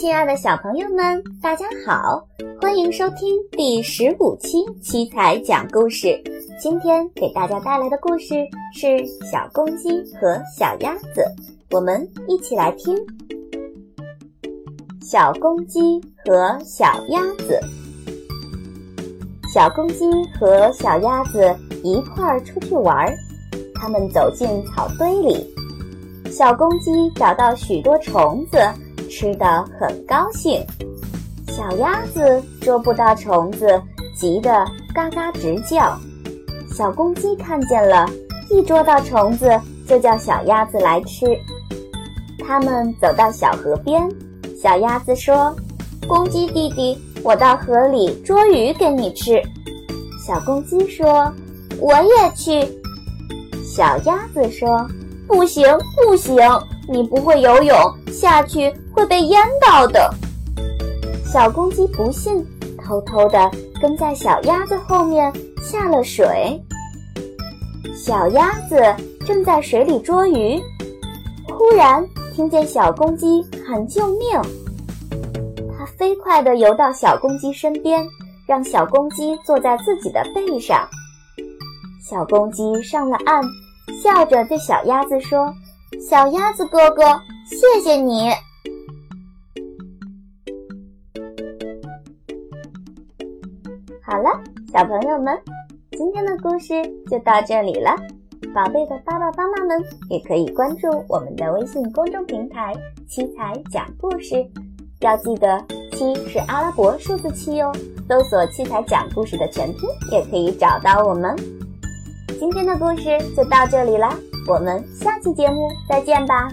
亲爱的小朋友们，大家好，欢迎收听第十五期七彩讲故事。今天给大家带来的故事是《小公鸡和小鸭子》，我们一起来听。小公鸡和小鸭子，小公鸡和小鸭子一块儿出去玩儿，他们走进草堆里，小公鸡找到许多虫子。吃的很高兴，小鸭子捉不到虫子，急得嘎嘎直叫。小公鸡看见了，一捉到虫子就叫小鸭子来吃。他们走到小河边，小鸭子说：“公鸡弟弟，我到河里捉鱼给你吃。”小公鸡说：“我也去。”小鸭子说：“不行，不行。”你不会游泳，下去会被淹到的。小公鸡不信，偷偷地跟在小鸭子后面下了水。小鸭子正在水里捉鱼，忽然听见小公鸡喊救命。它飞快地游到小公鸡身边，让小公鸡坐在自己的背上。小公鸡上了岸，笑着对小鸭子说。小鸭子哥哥，谢谢你。好了，小朋友们，今天的故事就到这里了。宝贝的爸爸妈妈们也可以关注我们的微信公众平台“七彩讲故事”，要记得七是阿拉伯数字七哦。搜索“七彩讲故事”的全拼，也可以找到我们。今天的故事就到这里了。我们下期节目再见吧。